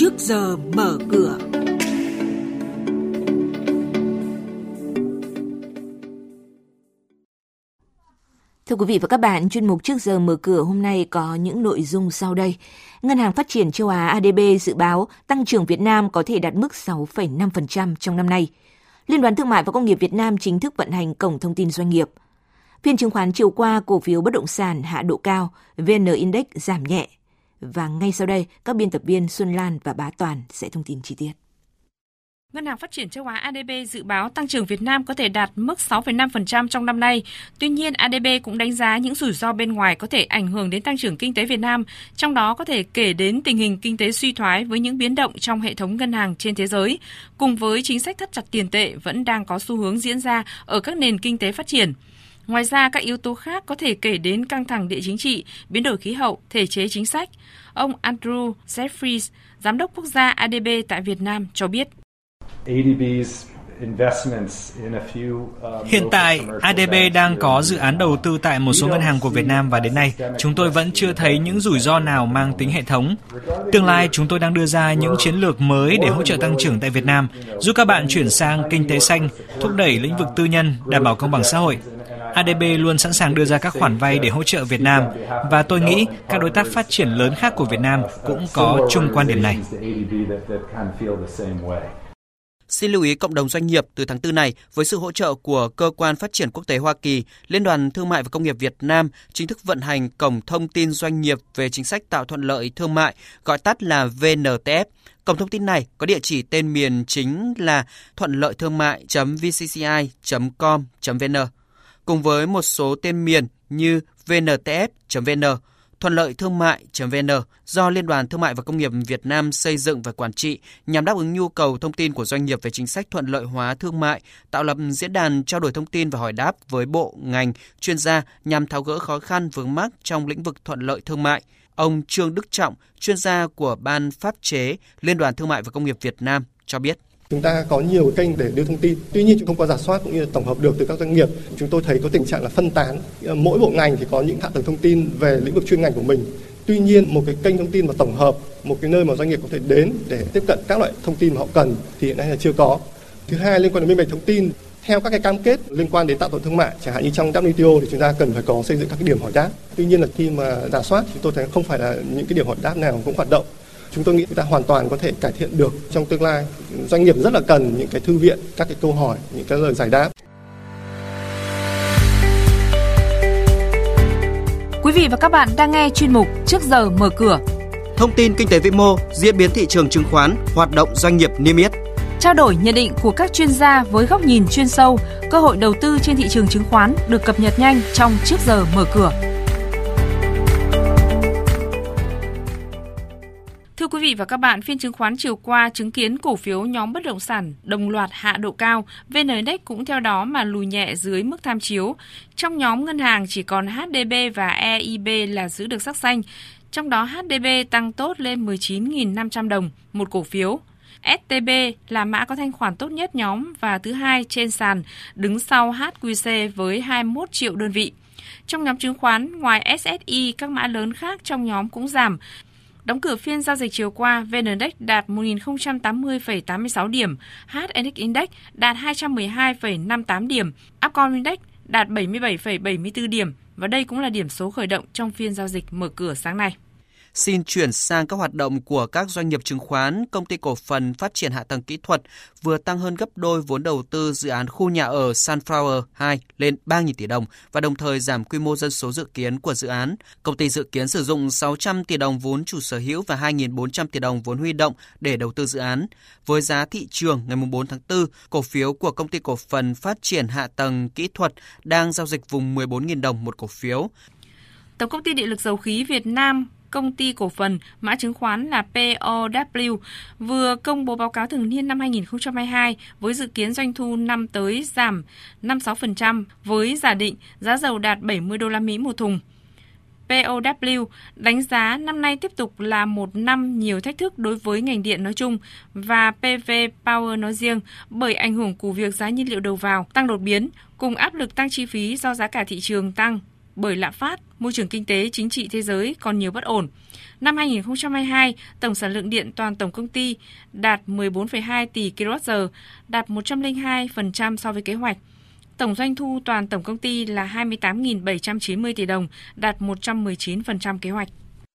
trước giờ mở cửa. Thưa quý vị và các bạn, chuyên mục trước giờ mở cửa hôm nay có những nội dung sau đây. Ngân hàng Phát triển châu Á ADB dự báo tăng trưởng Việt Nam có thể đạt mức 6,5% trong năm nay. Liên đoàn Thương mại và Công nghiệp Việt Nam chính thức vận hành cổng thông tin doanh nghiệp. Phiên chứng khoán chiều qua, cổ phiếu bất động sản hạ độ cao, VN Index giảm nhẹ. Và ngay sau đây, các biên tập viên Xuân Lan và Bá Toàn sẽ thông tin chi tiết. Ngân hàng Phát triển châu Á ADB dự báo tăng trưởng Việt Nam có thể đạt mức 6,5% trong năm nay. Tuy nhiên, ADB cũng đánh giá những rủi ro bên ngoài có thể ảnh hưởng đến tăng trưởng kinh tế Việt Nam, trong đó có thể kể đến tình hình kinh tế suy thoái với những biến động trong hệ thống ngân hàng trên thế giới, cùng với chính sách thắt chặt tiền tệ vẫn đang có xu hướng diễn ra ở các nền kinh tế phát triển. Ngoài ra, các yếu tố khác có thể kể đến căng thẳng địa chính trị, biến đổi khí hậu, thể chế chính sách. Ông Andrew Jeffries, Giám đốc quốc gia ADB tại Việt Nam cho biết. Hiện tại, ADB đang có dự án đầu tư tại một số ngân hàng của Việt Nam và đến nay, chúng tôi vẫn chưa thấy những rủi ro nào mang tính hệ thống. Tương lai, chúng tôi đang đưa ra những chiến lược mới để hỗ trợ tăng trưởng tại Việt Nam, giúp các bạn chuyển sang kinh tế xanh, thúc đẩy lĩnh vực tư nhân, đảm bảo công bằng xã hội. ADB luôn sẵn sàng đưa ra các khoản vay để hỗ trợ Việt Nam và tôi nghĩ các đối tác phát triển lớn khác của Việt Nam cũng có chung quan điểm này. Xin lưu ý cộng đồng doanh nghiệp từ tháng 4 này với sự hỗ trợ của Cơ quan Phát triển Quốc tế Hoa Kỳ, Liên đoàn Thương mại và Công nghiệp Việt Nam chính thức vận hành cổng thông tin doanh nghiệp về chính sách tạo thuận lợi thương mại, gọi tắt là VNTF. Cổng thông tin này có địa chỉ tên miền chính là thuận lợi thương mại.vcci.com.vn cùng với một số tên miền như vntf.vn, thuận lợi thương mại.vn do Liên đoàn Thương mại và Công nghiệp Việt Nam xây dựng và quản trị nhằm đáp ứng nhu cầu thông tin của doanh nghiệp về chính sách thuận lợi hóa thương mại, tạo lập diễn đàn trao đổi thông tin và hỏi đáp với bộ, ngành, chuyên gia nhằm tháo gỡ khó khăn vướng mắc trong lĩnh vực thuận lợi thương mại. Ông Trương Đức Trọng, chuyên gia của Ban Pháp chế Liên đoàn Thương mại và Công nghiệp Việt Nam cho biết. Chúng ta có nhiều kênh để đưa thông tin. Tuy nhiên thông qua giả soát cũng như tổng hợp được từ các doanh nghiệp, chúng tôi thấy có tình trạng là phân tán. Ờ, mỗi bộ ngành thì có những hạ tầng thông tin về lĩnh vực chuyên ngành của mình. Tuy nhiên một cái kênh thông tin mà tổng hợp, một cái nơi mà doanh nghiệp có thể đến để tiếp cận các loại thông tin mà họ cần thì hiện nay là chưa có. Thứ hai liên quan đến minh bạch thông tin, theo các cái cam kết liên quan đến tạo thuận thương mại chẳng hạn như trong WTO thì chúng ta cần phải có xây dựng các cái điểm hỏi đáp tuy nhiên là khi mà giả soát thì tôi thấy không phải là những cái điểm hỏi đáp nào cũng hoạt động chúng tôi nghĩ chúng ta hoàn toàn có thể cải thiện được trong tương lai doanh nghiệp rất là cần những cái thư viện các cái câu hỏi những cái lời giải đáp Quý vị và các bạn đang nghe chuyên mục Trước giờ mở cửa. Thông tin kinh tế vĩ mô, diễn biến thị trường chứng khoán, hoạt động doanh nghiệp niêm yết. Trao đổi nhận định của các chuyên gia với góc nhìn chuyên sâu, cơ hội đầu tư trên thị trường chứng khoán được cập nhật nhanh trong Trước giờ mở cửa. Thưa quý vị và các bạn, phiên chứng khoán chiều qua chứng kiến cổ phiếu nhóm bất động sản đồng loạt hạ độ cao, VN Index cũng theo đó mà lùi nhẹ dưới mức tham chiếu. Trong nhóm ngân hàng chỉ còn HDB và EIB là giữ được sắc xanh, trong đó HDB tăng tốt lên 19.500 đồng một cổ phiếu. STB là mã có thanh khoản tốt nhất nhóm và thứ hai trên sàn, đứng sau HQC với 21 triệu đơn vị. Trong nhóm chứng khoán, ngoài SSI, các mã lớn khác trong nhóm cũng giảm. Đóng cửa phiên giao dịch chiều qua, VN Index đạt 1.080,86 điểm, HNX Index đạt 212,58 điểm, Upcom Index đạt 77,74 điểm và đây cũng là điểm số khởi động trong phiên giao dịch mở cửa sáng nay. Xin chuyển sang các hoạt động của các doanh nghiệp chứng khoán, công ty cổ phần phát triển hạ tầng kỹ thuật vừa tăng hơn gấp đôi vốn đầu tư dự án khu nhà ở Sunflower 2 lên 3.000 tỷ đồng và đồng thời giảm quy mô dân số dự kiến của dự án. Công ty dự kiến sử dụng 600 tỷ đồng vốn chủ sở hữu và 2.400 tỷ đồng vốn huy động để đầu tư dự án. Với giá thị trường ngày 4 tháng 4, cổ phiếu của công ty cổ phần phát triển hạ tầng kỹ thuật đang giao dịch vùng 14.000 đồng một cổ phiếu. Tổng công ty Điện lực Dầu khí Việt Nam công ty cổ phần mã chứng khoán là POW vừa công bố báo cáo thường niên năm 2022 với dự kiến doanh thu năm tới giảm 5-6% với giả định giá dầu đạt 70 đô la Mỹ một thùng. POW đánh giá năm nay tiếp tục là một năm nhiều thách thức đối với ngành điện nói chung và PV Power nói riêng bởi ảnh hưởng của việc giá nhiên liệu đầu vào tăng đột biến cùng áp lực tăng chi phí do giá cả thị trường tăng bởi lạm phát, môi trường kinh tế, chính trị thế giới còn nhiều bất ổn. Năm 2022, tổng sản lượng điện toàn tổng công ty đạt 14,2 tỷ kWh, đạt 102% so với kế hoạch. Tổng doanh thu toàn tổng công ty là 28.790 tỷ đồng, đạt 119% kế hoạch.